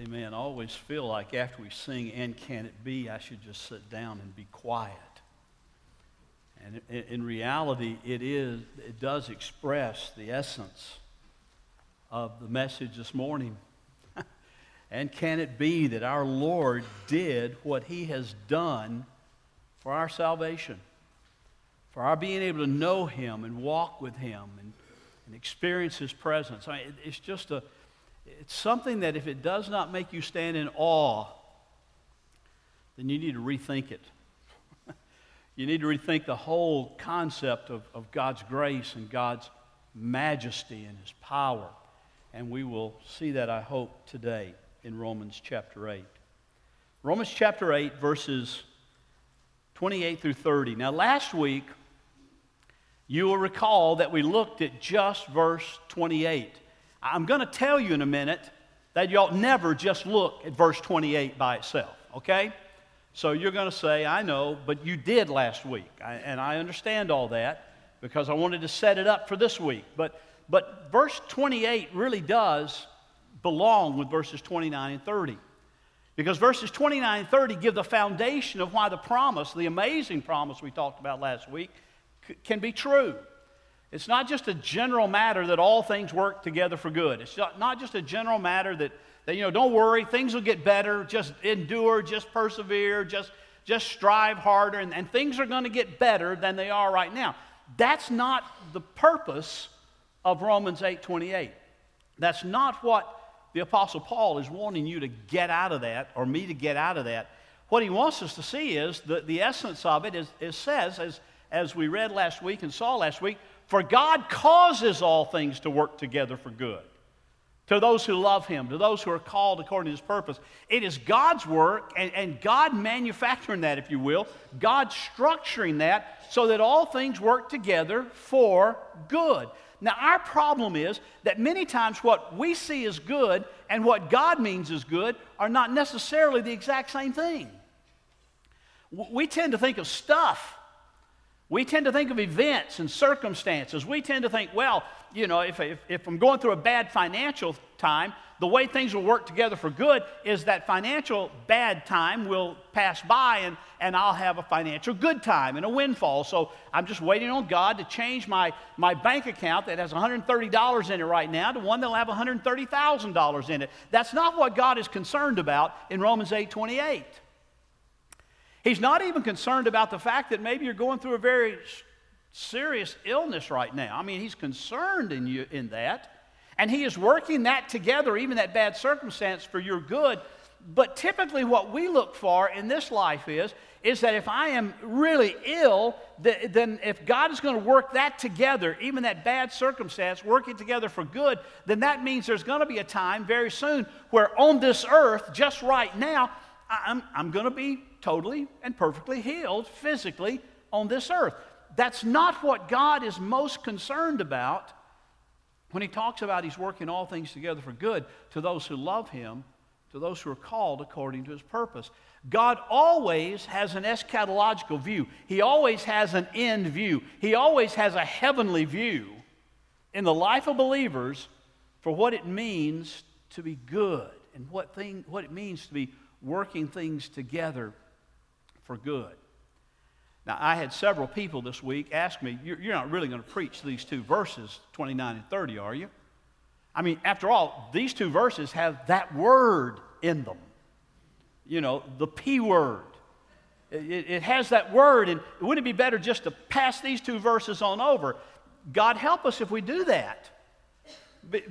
Amen. I always feel like after we sing And Can It Be, I should just sit down and be quiet. And in reality, it is, it does express the essence of the message this morning. and can it be that our Lord did what he has done for our salvation, for our being able to know him and walk with him and, and experience his presence? I mean, it's just a, it's something that if it does not make you stand in awe, then you need to rethink it. you need to rethink the whole concept of, of God's grace and God's majesty and his power. And we will see that, I hope, today in Romans chapter 8. Romans chapter 8, verses 28 through 30. Now, last week, you will recall that we looked at just verse 28. I'm going to tell you in a minute that you ought never just look at verse 28 by itself, okay? So you're going to say, I know, but you did last week. I, and I understand all that because I wanted to set it up for this week. But, but verse 28 really does belong with verses 29 and 30. Because verses 29 and 30 give the foundation of why the promise, the amazing promise we talked about last week, c- can be true. It's not just a general matter that all things work together for good. It's not just a general matter that, that you know, don't worry, things will get better, just endure, just persevere, just, just strive harder, and, and things are going to get better than they are right now. That's not the purpose of Romans 8:28. That's not what the Apostle Paul is wanting you to get out of that, or me to get out of that. What he wants us to see is that the essence of it is, it says, as, as we read last week and saw last week, for God causes all things to work together for good to those who love Him, to those who are called according to His purpose. It is God's work and, and God manufacturing that, if you will, God structuring that so that all things work together for good. Now, our problem is that many times what we see as good and what God means as good are not necessarily the exact same thing. We tend to think of stuff we tend to think of events and circumstances. We tend to think, well, you know, if, if, if, I'm going through a bad financial time, the way things will work together for good is that financial bad time will pass by and, and I'll have a financial good time and a windfall. So I'm just waiting on God to change my, my bank account that has $130 in it right now to one that'll have $130,000 in it. That's not what God is concerned about in Romans 8 28. He's not even concerned about the fact that maybe you're going through a very serious illness right now. I mean, he's concerned in you in that. And he is working that together, even that bad circumstance, for your good. But typically, what we look for in this life is, is that if I am really ill, then if God is going to work that together, even that bad circumstance, working together for good, then that means there's going to be a time very soon where on this earth, just right now, I'm, I'm going to be totally and perfectly healed physically on this earth. That's not what God is most concerned about when he talks about he's working all things together for good to those who love him, to those who are called according to his purpose. God always has an eschatological view. He always has an end view. He always has a heavenly view in the life of believers for what it means to be good and what, thing, what it means to be working things together for good. Now, I had several people this week ask me, You're not really going to preach these two verses, 29 and 30, are you? I mean, after all, these two verses have that word in them. You know, the P word. It, it has that word, and wouldn't it be better just to pass these two verses on over? God help us if we do that.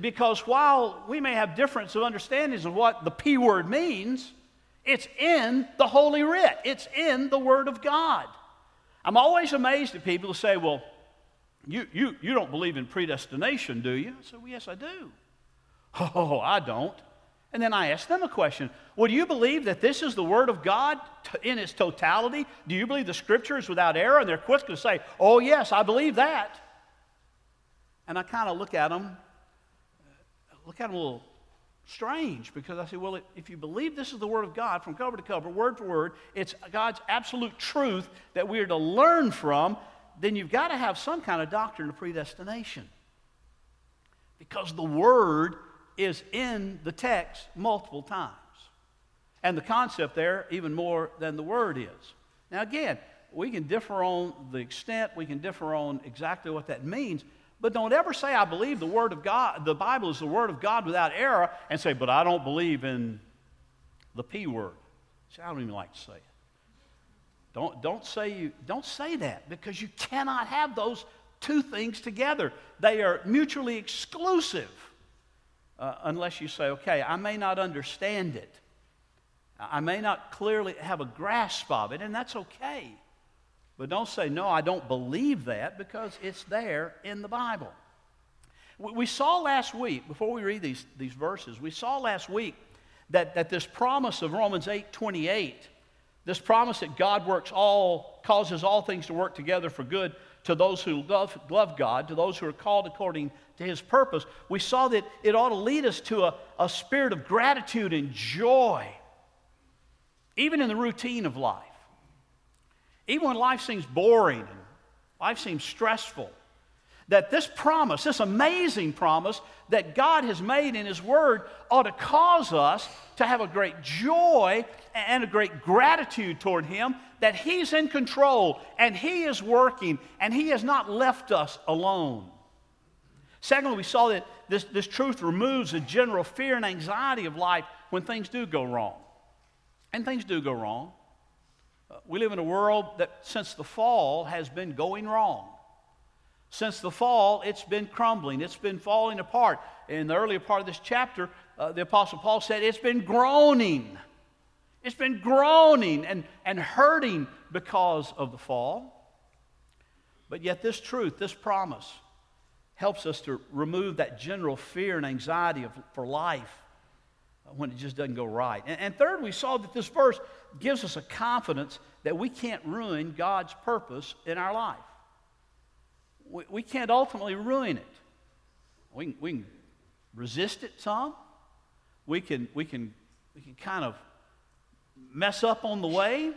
because while we may have difference of understandings of what the P word means, it's in the Holy Writ, it's in the Word of God. I'm always amazed at people who say, Well, you, you, you don't believe in predestination, do you? I say, Well, yes, I do. Oh, I don't. And then I ask them a question Well, do you believe that this is the Word of God in its totality? Do you believe the Scripture is without error? And they're quick to say, Oh, yes, I believe that. And I kind of look at them, look at them a little strange because I say, well, if you believe this is the Word of God from cover to cover, word for word, it's God's absolute truth that we are to learn from, then you've got to have some kind of doctrine of predestination. Because the Word is in the text multiple times. And the concept there, even more than the word is. Now, again, we can differ on the extent, we can differ on exactly what that means, but don't ever say, I believe the Word of God, the Bible is the Word of God without error, and say, but I don't believe in the P word. See, I don't even like to say it. Don't, don't, say you, don't say that because you cannot have those two things together. They are mutually exclusive uh, unless you say, okay, I may not understand it. I may not clearly have a grasp of it, and that's okay. But don't say, no, I don't believe that, because it's there in the Bible. We saw last week, before we read these, these verses, we saw last week that, that this promise of Romans 8 28, this promise that God works all, causes all things to work together for good to those who love, love God, to those who are called according to his purpose, we saw that it ought to lead us to a, a spirit of gratitude and joy, even in the routine of life. Even when life seems boring and life seems stressful, that this promise, this amazing promise that God has made in His Word, ought to cause us to have a great joy and a great gratitude toward Him that He's in control and He is working and He has not left us alone. Secondly, we saw that this, this truth removes the general fear and anxiety of life when things do go wrong. And things do go wrong. We live in a world that since the fall has been going wrong. Since the fall, it's been crumbling, it's been falling apart. In the earlier part of this chapter, uh, the Apostle Paul said it's been groaning. It's been groaning and, and hurting because of the fall. But yet, this truth, this promise, helps us to remove that general fear and anxiety of, for life when it just doesn't go right. And, and third, we saw that this verse gives us a confidence that we can't ruin God's purpose in our life. We, we can't ultimately ruin it. We can, we can resist it some. We can, we, can, we can kind of mess up on the way.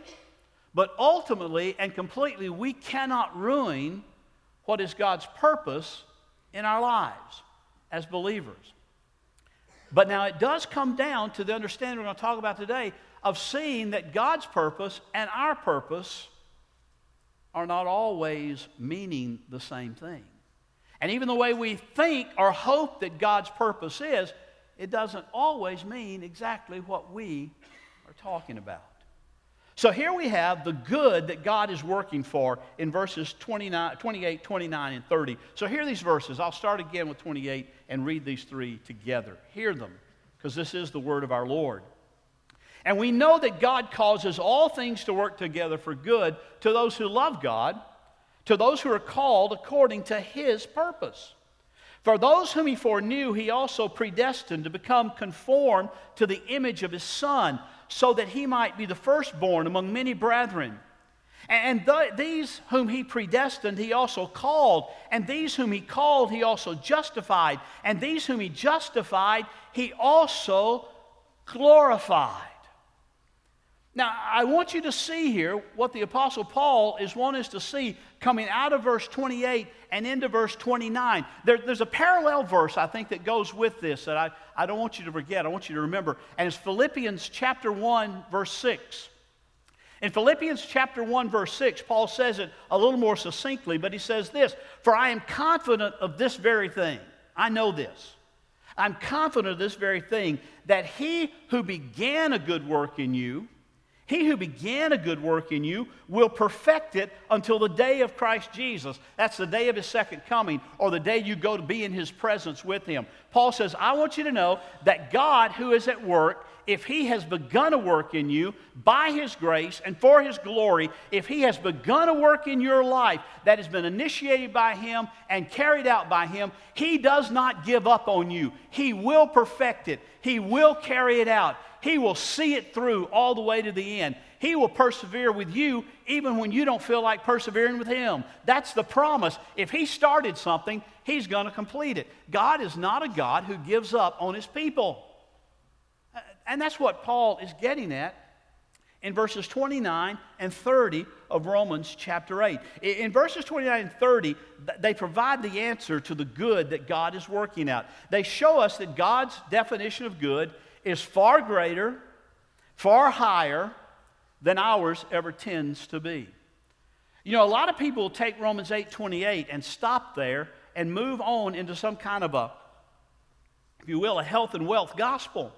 But ultimately and completely, we cannot ruin what is God's purpose in our lives as believers. But now it does come down to the understanding we're going to talk about today of seeing that God's purpose and our purpose are not always meaning the same thing. And even the way we think or hope that God's purpose is, it doesn't always mean exactly what we are talking about. So here we have the good that God is working for in verses 29, 28, 29, and 30. So hear these verses. I'll start again with 28 and read these three together. Hear them, because this is the word of our Lord. And we know that God causes all things to work together for good to those who love God, to those who are called according to his purpose. For those whom he foreknew, he also predestined to become conformed to the image of his Son, so that he might be the firstborn among many brethren. And th- these whom he predestined, he also called. And these whom he called, he also justified. And these whom he justified, he also glorified. Now, I want you to see here what the Apostle Paul is wanting us to see coming out of verse 28 and into verse 29. There, there's a parallel verse, I think, that goes with this that I, I don't want you to forget. I want you to remember. And it's Philippians chapter 1, verse 6. In Philippians chapter 1, verse 6, Paul says it a little more succinctly, but he says this For I am confident of this very thing. I know this. I'm confident of this very thing, that he who began a good work in you, he who began a good work in you will perfect it until the day of Christ Jesus. That's the day of his second coming, or the day you go to be in his presence with him. Paul says, I want you to know that God, who is at work, if he has begun a work in you by his grace and for his glory, if he has begun a work in your life that has been initiated by him and carried out by him, he does not give up on you. He will perfect it, he will carry it out. He will see it through all the way to the end. He will persevere with you even when you don't feel like persevering with Him. That's the promise. If He started something, He's going to complete it. God is not a God who gives up on His people. And that's what Paul is getting at in verses 29 and 30 of Romans chapter 8. In verses 29 and 30, they provide the answer to the good that God is working out. They show us that God's definition of good is far greater, far higher than ours ever tends to be. You know, a lot of people take Romans 8 28 and stop there and move on into some kind of a, if you will, a health and wealth gospel.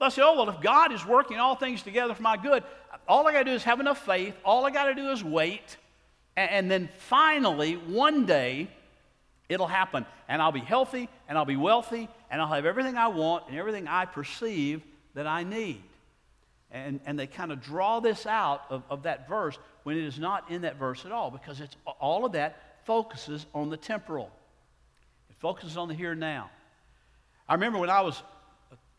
They'll say, oh, well, if God is working all things together for my good, all I got to do is have enough faith. All I got to do is wait. And, and then finally, one day, it'll happen. And I'll be healthy, and I'll be wealthy, and I'll have everything I want and everything I perceive that I need. And, and they kind of draw this out of, of that verse when it is not in that verse at all, because it's, all of that focuses on the temporal. It focuses on the here and now. I remember when I was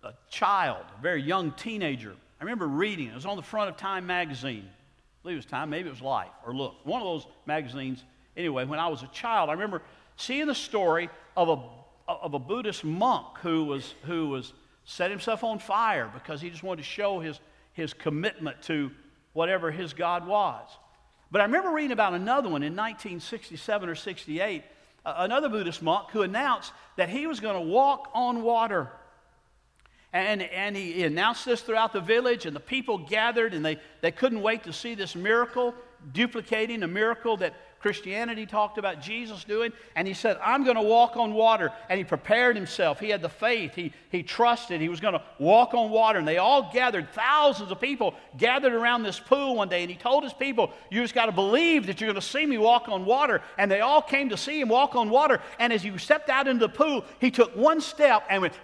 a child, a very young teenager. I remember reading, it was on the front of Time magazine. I believe it was Time, maybe it was Life or Look, one of those magazines. Anyway, when I was a child, I remember seeing the story of a, of a Buddhist monk who was, who was set himself on fire because he just wanted to show his, his commitment to whatever his God was. But I remember reading about another one in 1967 or 68, another Buddhist monk who announced that he was going to walk on water. And, and he announced this throughout the village, and the people gathered, and they, they couldn't wait to see this miracle, duplicating a miracle that Christianity talked about Jesus doing. And he said, I'm going to walk on water. And he prepared himself. He had the faith. He, he trusted. He was going to walk on water. And they all gathered, thousands of people gathered around this pool one day. And he told his people, You just got to believe that you're going to see me walk on water. And they all came to see him walk on water. And as he stepped out into the pool, he took one step and went,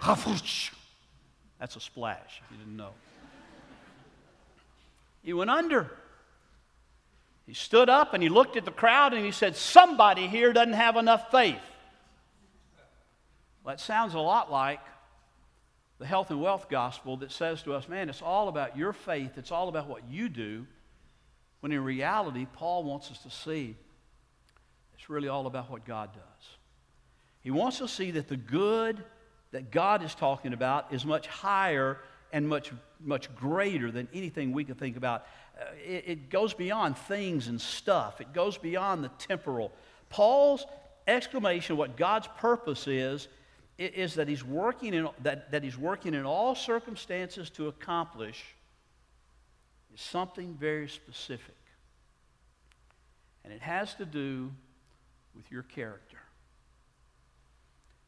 that's a splash, if you didn't know. He went under. He stood up and he looked at the crowd and he said, Somebody here doesn't have enough faith. Well, that sounds a lot like the health and wealth gospel that says to us, man, it's all about your faith, it's all about what you do. When in reality, Paul wants us to see it's really all about what God does. He wants us to see that the good that God is talking about is much higher and much, much greater than anything we can think about. Uh, it, it goes beyond things and stuff, it goes beyond the temporal. Paul's exclamation, what God's purpose is, is that he's working in, that, that he's working in all circumstances to accomplish is something very specific. And it has to do with your character.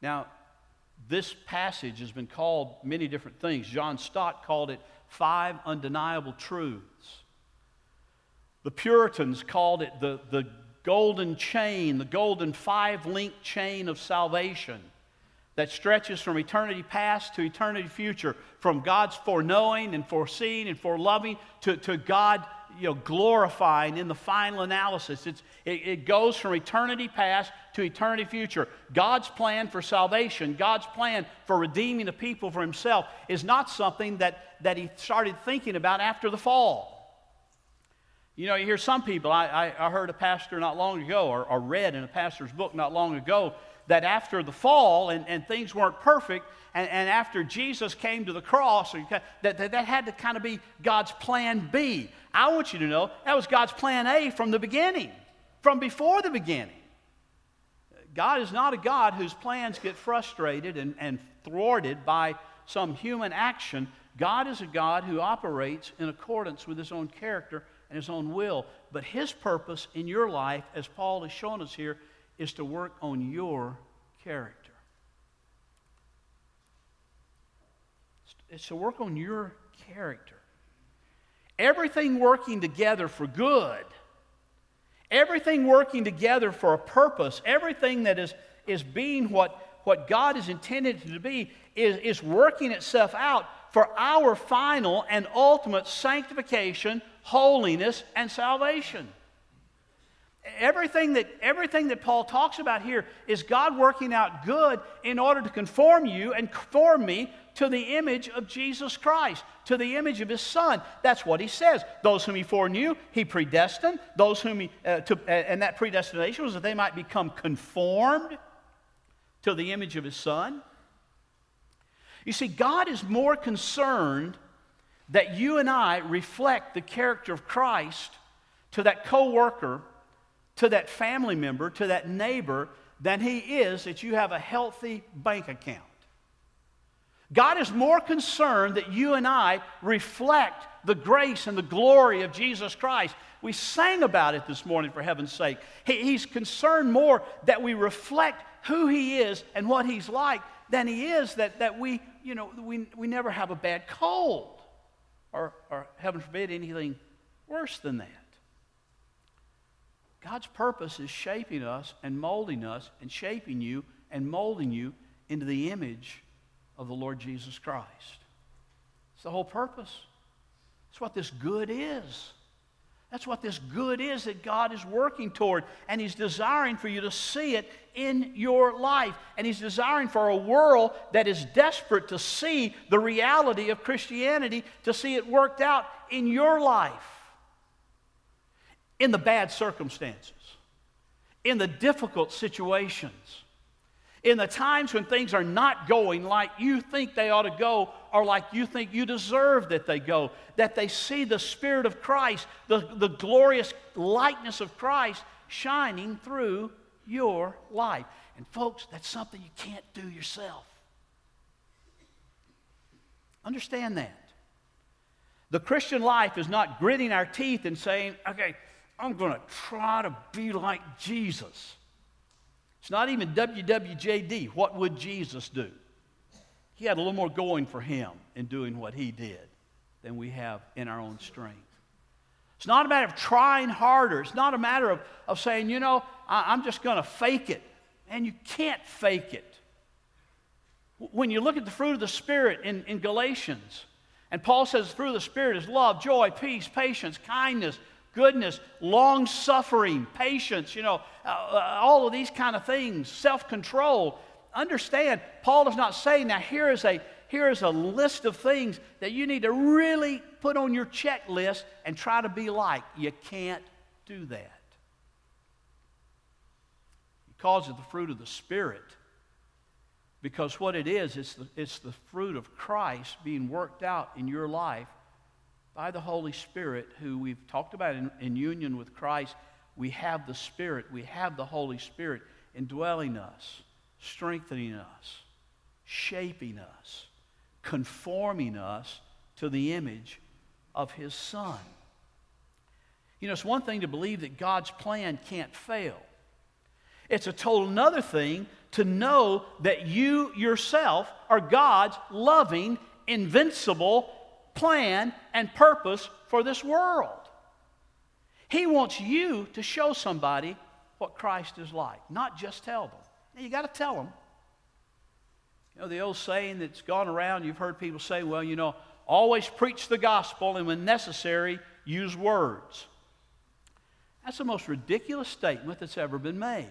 Now, this passage has been called many different things. John Stott called it five undeniable truths. The Puritans called it the, the golden chain, the golden five link chain of salvation that stretches from eternity past to eternity future, from God's foreknowing and foreseeing and foreloving to, to God you know, glorifying in the final analysis. It's, it, it goes from eternity past to eternity future. God's plan for salvation, God's plan for redeeming the people for himself, is not something that, that he started thinking about after the fall. You know, you hear some people, I, I, I heard a pastor not long ago, or, or read in a pastor's book not long ago, that after the fall and, and things weren't perfect, and, and after Jesus came to the cross, that, that, that had to kind of be God's plan B. I want you to know that was God's plan A from the beginning, from before the beginning. God is not a God whose plans get frustrated and, and thwarted by some human action. God is a God who operates in accordance with his own character and his own will. But his purpose in your life, as Paul has shown us here, is to work on your character. It's to work on your character. Everything working together for good, everything working together for a purpose, everything that is, is being what, what God is intended to be, is, is working itself out for our final and ultimate sanctification, holiness, and salvation. Everything that, everything that Paul talks about here is God working out good in order to conform you and conform me to the image of Jesus Christ, to the image of his Son. That's what he says. Those whom he foreknew, he predestined. Those whom he, uh, to, uh, and that predestination was that they might become conformed to the image of his Son. You see, God is more concerned that you and I reflect the character of Christ to that coworker, to that family member, to that neighbor than he is that you have a healthy bank account. God is more concerned that you and I reflect the grace and the glory of Jesus Christ. We sang about it this morning, for heaven's sake. He, he's concerned more that we reflect who He is and what He's like than He is that, that we, you know, we, we never have a bad cold or, or, heaven forbid, anything worse than that. God's purpose is shaping us and molding us and shaping you and molding you into the image of the Lord Jesus Christ. It's the whole purpose. It's what this good is. That's what this good is that God is working toward. And He's desiring for you to see it in your life. And He's desiring for a world that is desperate to see the reality of Christianity, to see it worked out in your life, in the bad circumstances, in the difficult situations in the times when things are not going like you think they ought to go or like you think you deserve that they go, that they see the Spirit of Christ, the, the glorious likeness of Christ shining through your life. And folks, that's something you can't do yourself. Understand that. The Christian life is not gritting our teeth and saying, okay, I'm going to try to be like Jesus. It's not even WWJD. What would Jesus do? He had a little more going for him in doing what he did than we have in our own strength. It's not a matter of trying harder. It's not a matter of, of saying, you know, I, I'm just going to fake it. And you can't fake it. When you look at the fruit of the Spirit in, in Galatians, and Paul says the fruit of the Spirit is love, joy, peace, patience, kindness, goodness, long suffering, patience, you know, uh, uh, all of these kind of things, self control. Understand, Paul is not saying, now here is, a, here is a list of things that you need to really put on your checklist and try to be like. You can't do that. He calls it the fruit of the Spirit because what it is, it's the, it's the fruit of Christ being worked out in your life by the Holy Spirit, who we've talked about in, in union with Christ. We have the Spirit, we have the Holy Spirit indwelling us, strengthening us, shaping us, conforming us to the image of His Son. You know, it's one thing to believe that God's plan can't fail. It's a total another thing to know that you yourself are God's loving, invincible, plan and purpose for this world. He wants you to show somebody what Christ is like, not just tell them. Now, you got to tell them. You know, the old saying that's gone around, you've heard people say, well, you know, always preach the gospel and when necessary, use words. That's the most ridiculous statement that's ever been made.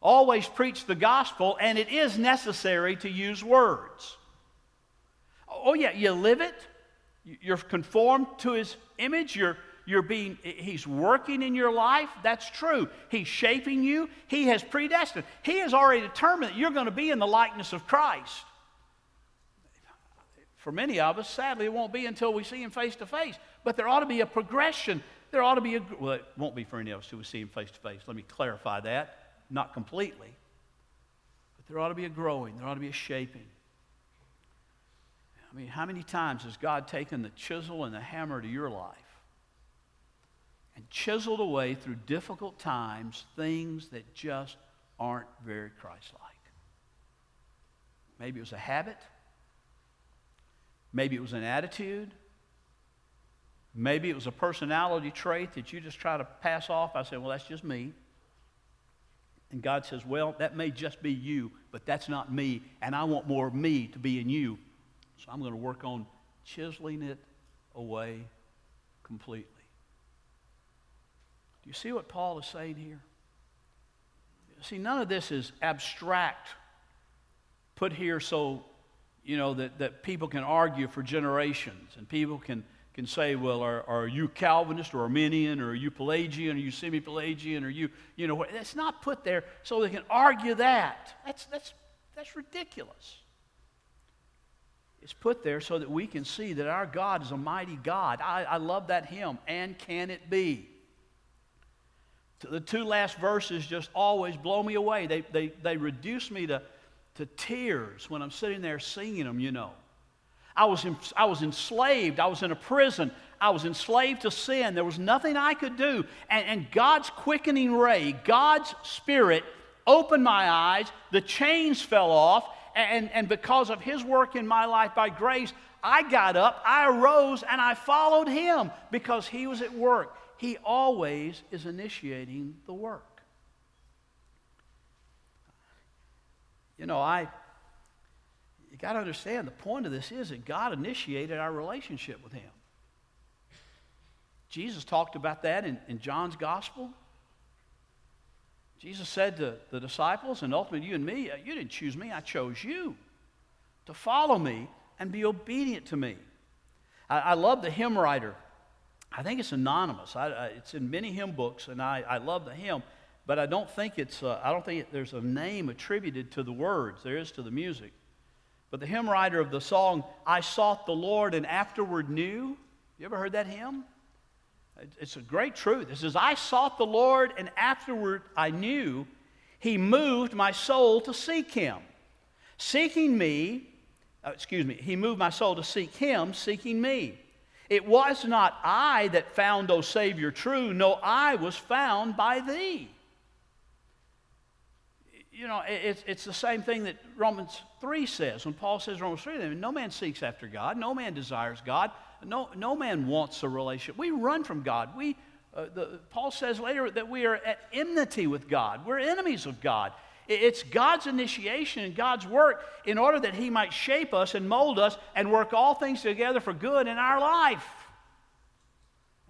Always preach the gospel, and it is necessary to use words. Oh, yeah, you live it. You're conformed to his image. You're, you're being, he's working in your life. That's true. He's shaping you. He has predestined. He has already determined that you're going to be in the likeness of Christ. For many of us, sadly, it won't be until we see him face to face. But there ought to be a progression. There ought to be a, well, it won't be for any of us till we see him face to face. Let me clarify that. Not completely. But there ought to be a growing, there ought to be a shaping. I mean, how many times has God taken the chisel and the hammer to your life and chiseled away through difficult times things that just aren't very Christ like? Maybe it was a habit. Maybe it was an attitude. Maybe it was a personality trait that you just try to pass off. I said, well, that's just me. And God says, well, that may just be you, but that's not me. And I want more of me to be in you so I'm going to work on chiseling it away completely. You see what Paul is saying here? See, none of this is abstract, put here so, you know, that, that people can argue for generations and people can, can say, well, are, are you Calvinist or Arminian or are you Pelagian or are you semi-Pelagian or you, you know, it's not put there so they can argue that. That's, that's, that's ridiculous. It's put there so that we can see that our God is a mighty God. I, I love that hymn, and can it be? The two last verses just always blow me away. They, they, they reduce me to, to tears when I'm sitting there singing them, you know. I was, in, I was enslaved. I was in a prison. I was enslaved to sin. There was nothing I could do. And, and God's quickening ray, God's Spirit, opened my eyes. The chains fell off. And, and because of His work in my life by grace, I got up, I arose, and I followed Him because He was at work. He always is initiating the work. You know, I, you got to understand the point of this is that God initiated our relationship with Him. Jesus talked about that in, in John's gospel. Jesus said to the disciples, and ultimately you and me, uh, you didn't choose me, I chose you to follow me and be obedient to me. I, I love the hymn writer. I think it's anonymous. I, I, it's in many hymn books, and I, I love the hymn, but I don't think it's. Uh, I don't think it, there's a name attributed to the words. There is to the music. But the hymn writer of the song, "I sought the Lord and afterward knew." You ever heard that hymn? It's a great truth. It says, I sought the Lord, and afterward I knew he moved my soul to seek him. Seeking me, uh, excuse me, he moved my soul to seek him, seeking me. It was not I that found, O Savior, true. No, I was found by thee. You know, it's, it's the same thing that Romans 3 says. When Paul says Romans 3, no man seeks after God, no man desires God, no, no man wants a relationship. We run from God. We, uh, the, Paul says later that we are at enmity with God. We're enemies of God. It's God's initiation and God's work in order that He might shape us and mold us and work all things together for good in our life.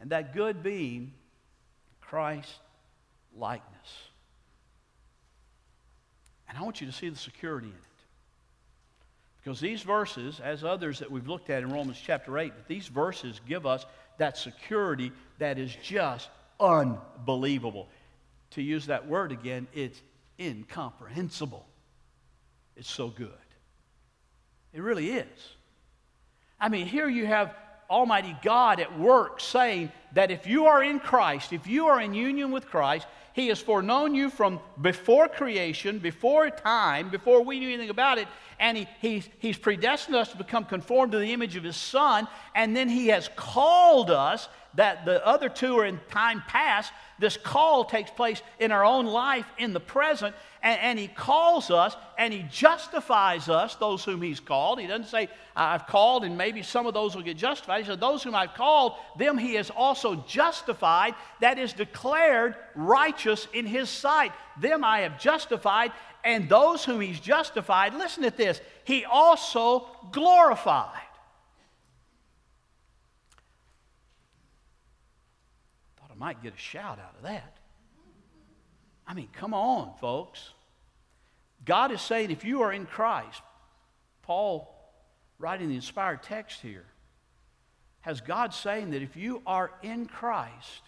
And that good being Christ likeness. And I want you to see the security in it. Because these verses, as others that we've looked at in Romans chapter 8, but these verses give us that security that is just unbelievable. To use that word again, it's incomprehensible. It's so good. It really is. I mean, here you have Almighty God at work saying that if you are in Christ, if you are in union with Christ, he has foreknown you from before creation, before time, before we knew anything about it, and he, he's, he's predestined us to become conformed to the image of His Son, and then He has called us, that the other two are in time past. This call takes place in our own life in the present, and, and, He calls us and He justifies us, those whom He's called. He doesn't say, I've called and maybe some of those will get justified. He said, Those whom I've called, them He has also justified, that is declared righteous in His sight. Them I have justified, and those whom He's justified, listen to this, He also glorified. I might get a shout out of that. I mean, come on, folks. God is saying if you are in Christ, Paul, writing the inspired text here, has God saying that if you are in Christ,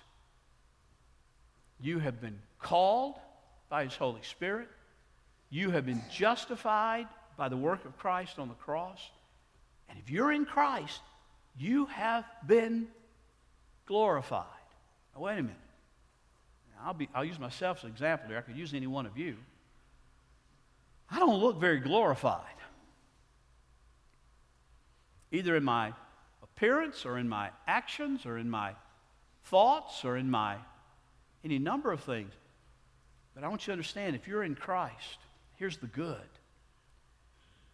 you have been called by His Holy Spirit, you have been justified by the work of Christ on the cross, and if you're in Christ, you have been glorified. Now, wait a minute. I'll, be, I'll use myself as an example here. I could use any one of you. I don't look very glorified, either in my appearance or in my actions or in my thoughts or in my any number of things. But I want you to understand if you're in Christ, here's the good.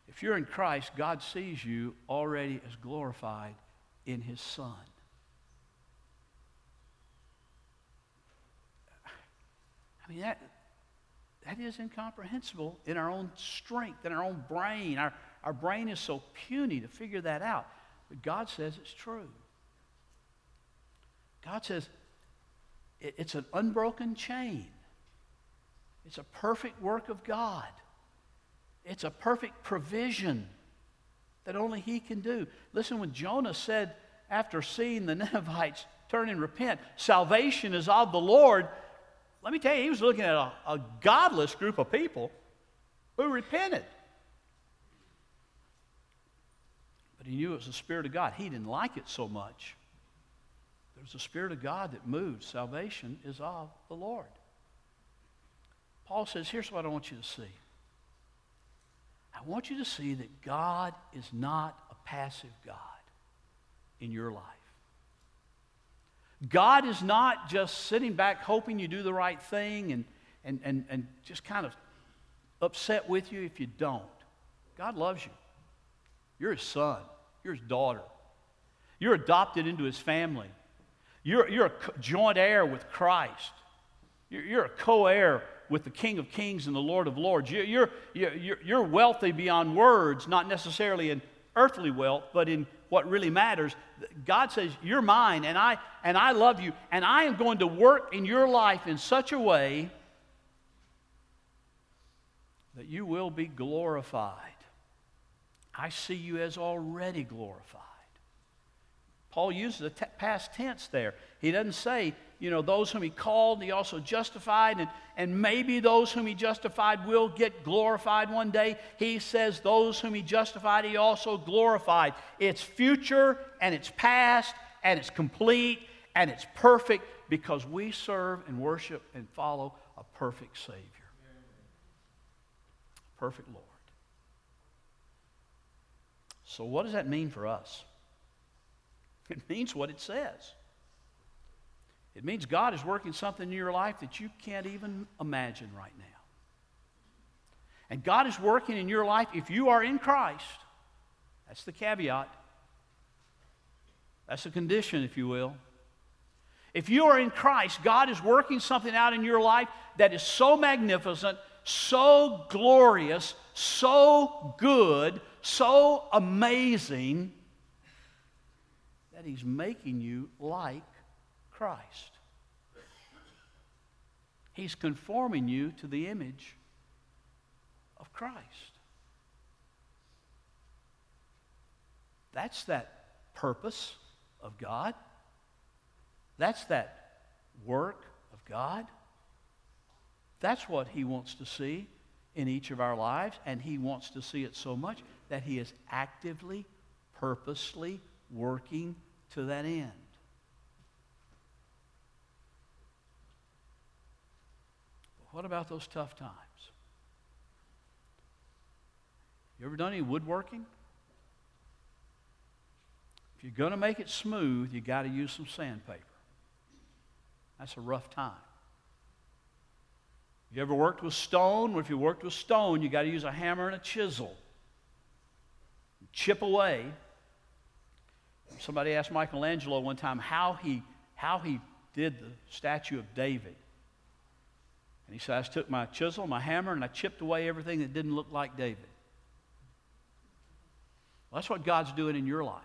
If you're in Christ, God sees you already as glorified in His Son. I mean, that, that is incomprehensible in our own strength, in our own brain. Our, our brain is so puny to figure that out. But God says it's true. God says it, it's an unbroken chain, it's a perfect work of God, it's a perfect provision that only He can do. Listen, when Jonah said, after seeing the Ninevites turn and repent, salvation is of the Lord let me tell you, he was looking at a, a godless group of people who repented. But he knew it was the Spirit of God. He didn't like it so much. There's the Spirit of God that moved. Salvation is of the Lord. Paul says, Here's what I want you to see. I want you to see that God is not a passive God in your life. God is not just sitting back hoping you do the right thing and, and, and, and just kind of upset with you if you don't. God loves you. You're his son, you're his daughter. You're adopted into his family. You're, you're a joint heir with Christ. You're, you're a co heir with the King of Kings and the Lord of Lords. You're, you're, you're, you're wealthy beyond words, not necessarily in earthly wealth, but in what really matters. God says, You're mine, and I, and I love you, and I am going to work in your life in such a way that you will be glorified. I see you as already glorified. Paul uses the t- past tense there. He doesn't say, you know, those whom he called, he also justified, and, and maybe those whom he justified will get glorified one day. He says, those whom he justified, he also glorified. It's future, and it's past, and it's complete, and it's perfect because we serve and worship and follow a perfect Savior. Perfect Lord. So, what does that mean for us? It means what it says. It means God is working something in your life that you can't even imagine right now. And God is working in your life if you are in Christ. That's the caveat. That's the condition, if you will. If you are in Christ, God is working something out in your life that is so magnificent, so glorious, so good, so amazing that He's making you like Christ. He's conforming you to the image of Christ. That's that purpose of God. That's that work of God. That's what He wants to see in each of our lives, and He wants to see it so much that He is actively, purposely working to that end. What about those tough times? You ever done any woodworking? If you're going to make it smooth, you got to use some sandpaper. That's a rough time. You ever worked with stone? Well, if you worked with stone, you got to use a hammer and a chisel. Chip away. Somebody asked Michelangelo one time how he, how he did the statue of David. And he said, I took my chisel, my hammer, and I chipped away everything that didn't look like David. Well, that's what God's doing in your life.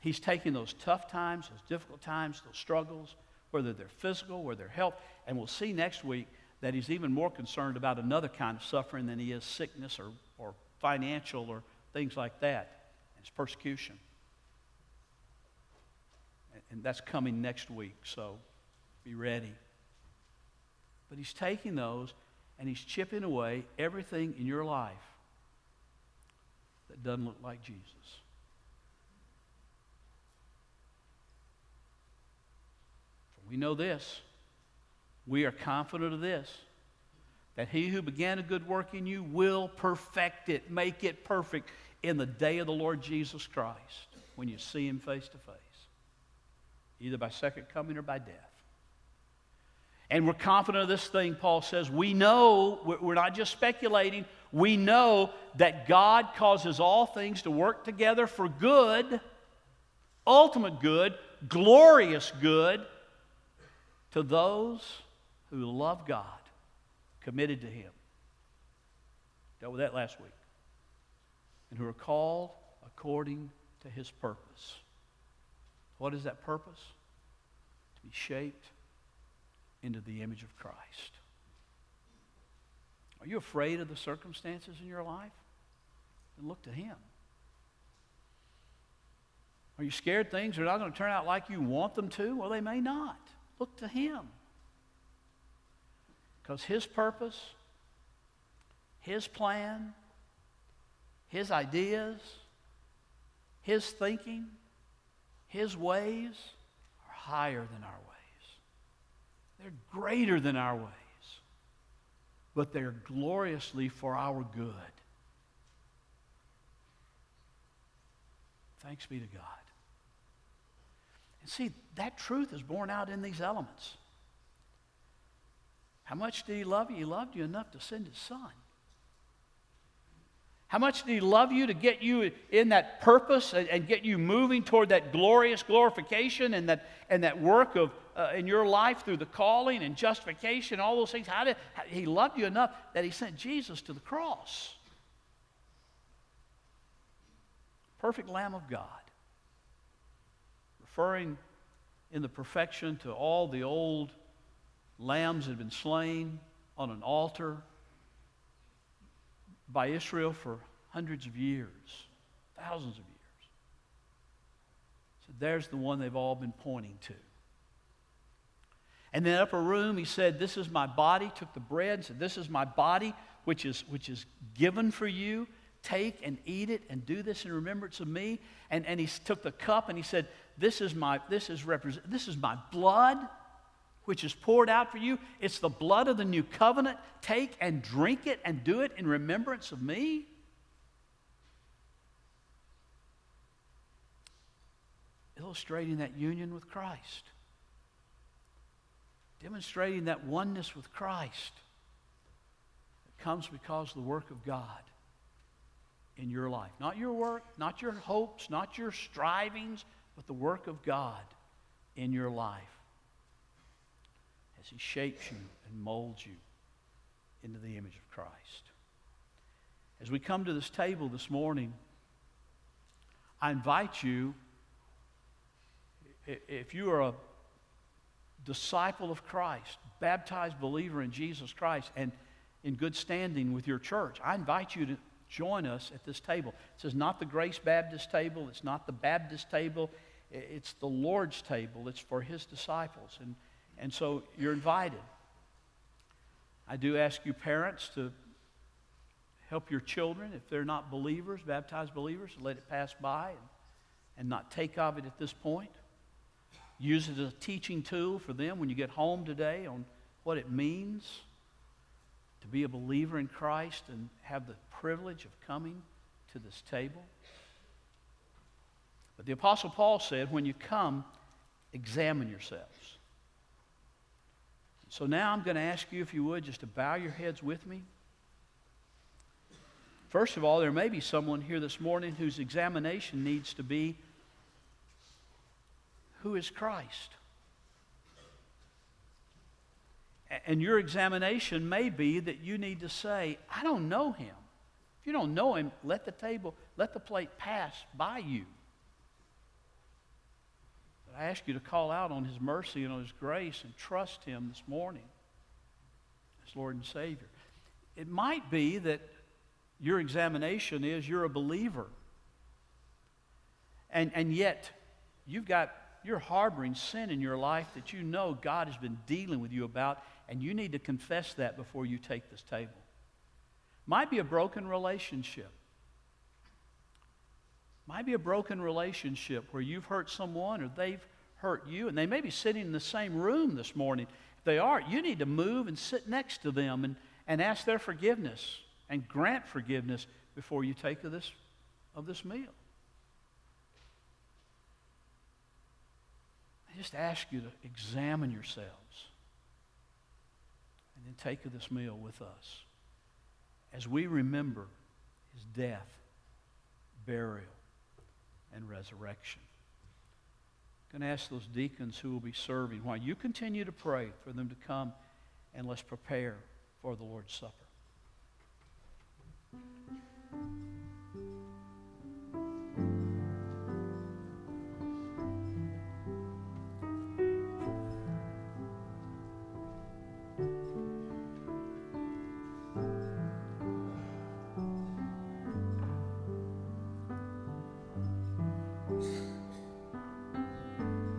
He's taking those tough times, those difficult times, those struggles, whether they're physical, whether they're health, and we'll see next week that he's even more concerned about another kind of suffering than he is sickness or, or financial or things like that. It's persecution. And that's coming next week, so be ready. But he's taking those and he's chipping away everything in your life that doesn't look like Jesus. We know this. We are confident of this that he who began a good work in you will perfect it, make it perfect in the day of the Lord Jesus Christ when you see him face to face, either by second coming or by death. And we're confident of this thing, Paul says. We know, we're not just speculating, we know that God causes all things to work together for good, ultimate good, glorious good, to those who love God, committed to Him. Dealt with that last week. And who are called according to His purpose. What is that purpose? To be shaped into the image of Christ. Are you afraid of the circumstances in your life? Then look to Him. Are you scared things are not going to turn out like you want them to? Well, they may not. Look to Him. Because His purpose, His plan, His ideas, His thinking, His ways are higher than our ways. They're greater than our ways, but they're gloriously for our good. Thanks be to God. And see, that truth is borne out in these elements. How much did he love you? He loved you enough to send his son. How much did he love you to get you in that purpose and, get you moving toward that glorious glorification and that, and that work of, uh, in your life through the calling and justification, all those things? How did, how, he loved you enough that he sent Jesus to the cross. Perfect Lamb of God. Referring in the perfection to all the old lambs that had been slain on an altar by Israel for hundreds of years, thousands of years. So there's the one they've all been pointing to. And in the upper room, he said, This is my body, took the bread, and said, This is my body, which is, which is given for you. Take and eat it and do this in remembrance of me. And, and he took the cup and he said, This is my, this is represent, this is my blood which is poured out for you. It's the blood of the new covenant. Take and drink it and do it in remembrance of me. Illustrating that union with Christ, demonstrating that oneness with Christ that comes because of the work of God in your life. Not your work, not your hopes, not your strivings, but the work of God in your life as He shapes you and molds you into the image of Christ. As we come to this table this morning, I invite you, if you are a disciple of Christ, baptized believer in Jesus Christ, and in good standing with your church, I invite you to join us at this table. It says not the Grace Baptist table, it's not the Baptist table, it's the Lord's table. It's for his disciples. And and so you're invited. I do ask you, parents, to help your children, if they're not believers, baptized believers, let it pass by and, and not take of it at this point. Use it as a teaching tool for them when you get home today on what it means to be a believer in Christ and have the privilege of coming to this table. But the Apostle Paul said, when you come, examine yourselves. So now I'm going to ask you, if you would, just to bow your heads with me. First of all, there may be someone here this morning whose examination needs to be who is Christ? And your examination may be that you need to say, I don't know him. If you don't know him, let the table, let the plate pass by you. But I ask you to call out on His mercy and on His grace and trust Him this morning as Lord and Savior. It might be that your examination is you're a believer. And, and yet, you've got, you're harboring sin in your life that you know God has been dealing with you about, and you need to confess that before you take this table. Might be a broken relationship. Might be a broken relationship where you've hurt someone or they've hurt you, and they may be sitting in the same room this morning. If they are, you need to move and sit next to them and, and ask their forgiveness and grant forgiveness before you take of this, of this meal. Just ask you to examine yourselves and then take this meal with us as we remember his death, burial, and resurrection. I'm going to ask those deacons who will be serving while you continue to pray for them to come and let's prepare for the Lord's Supper.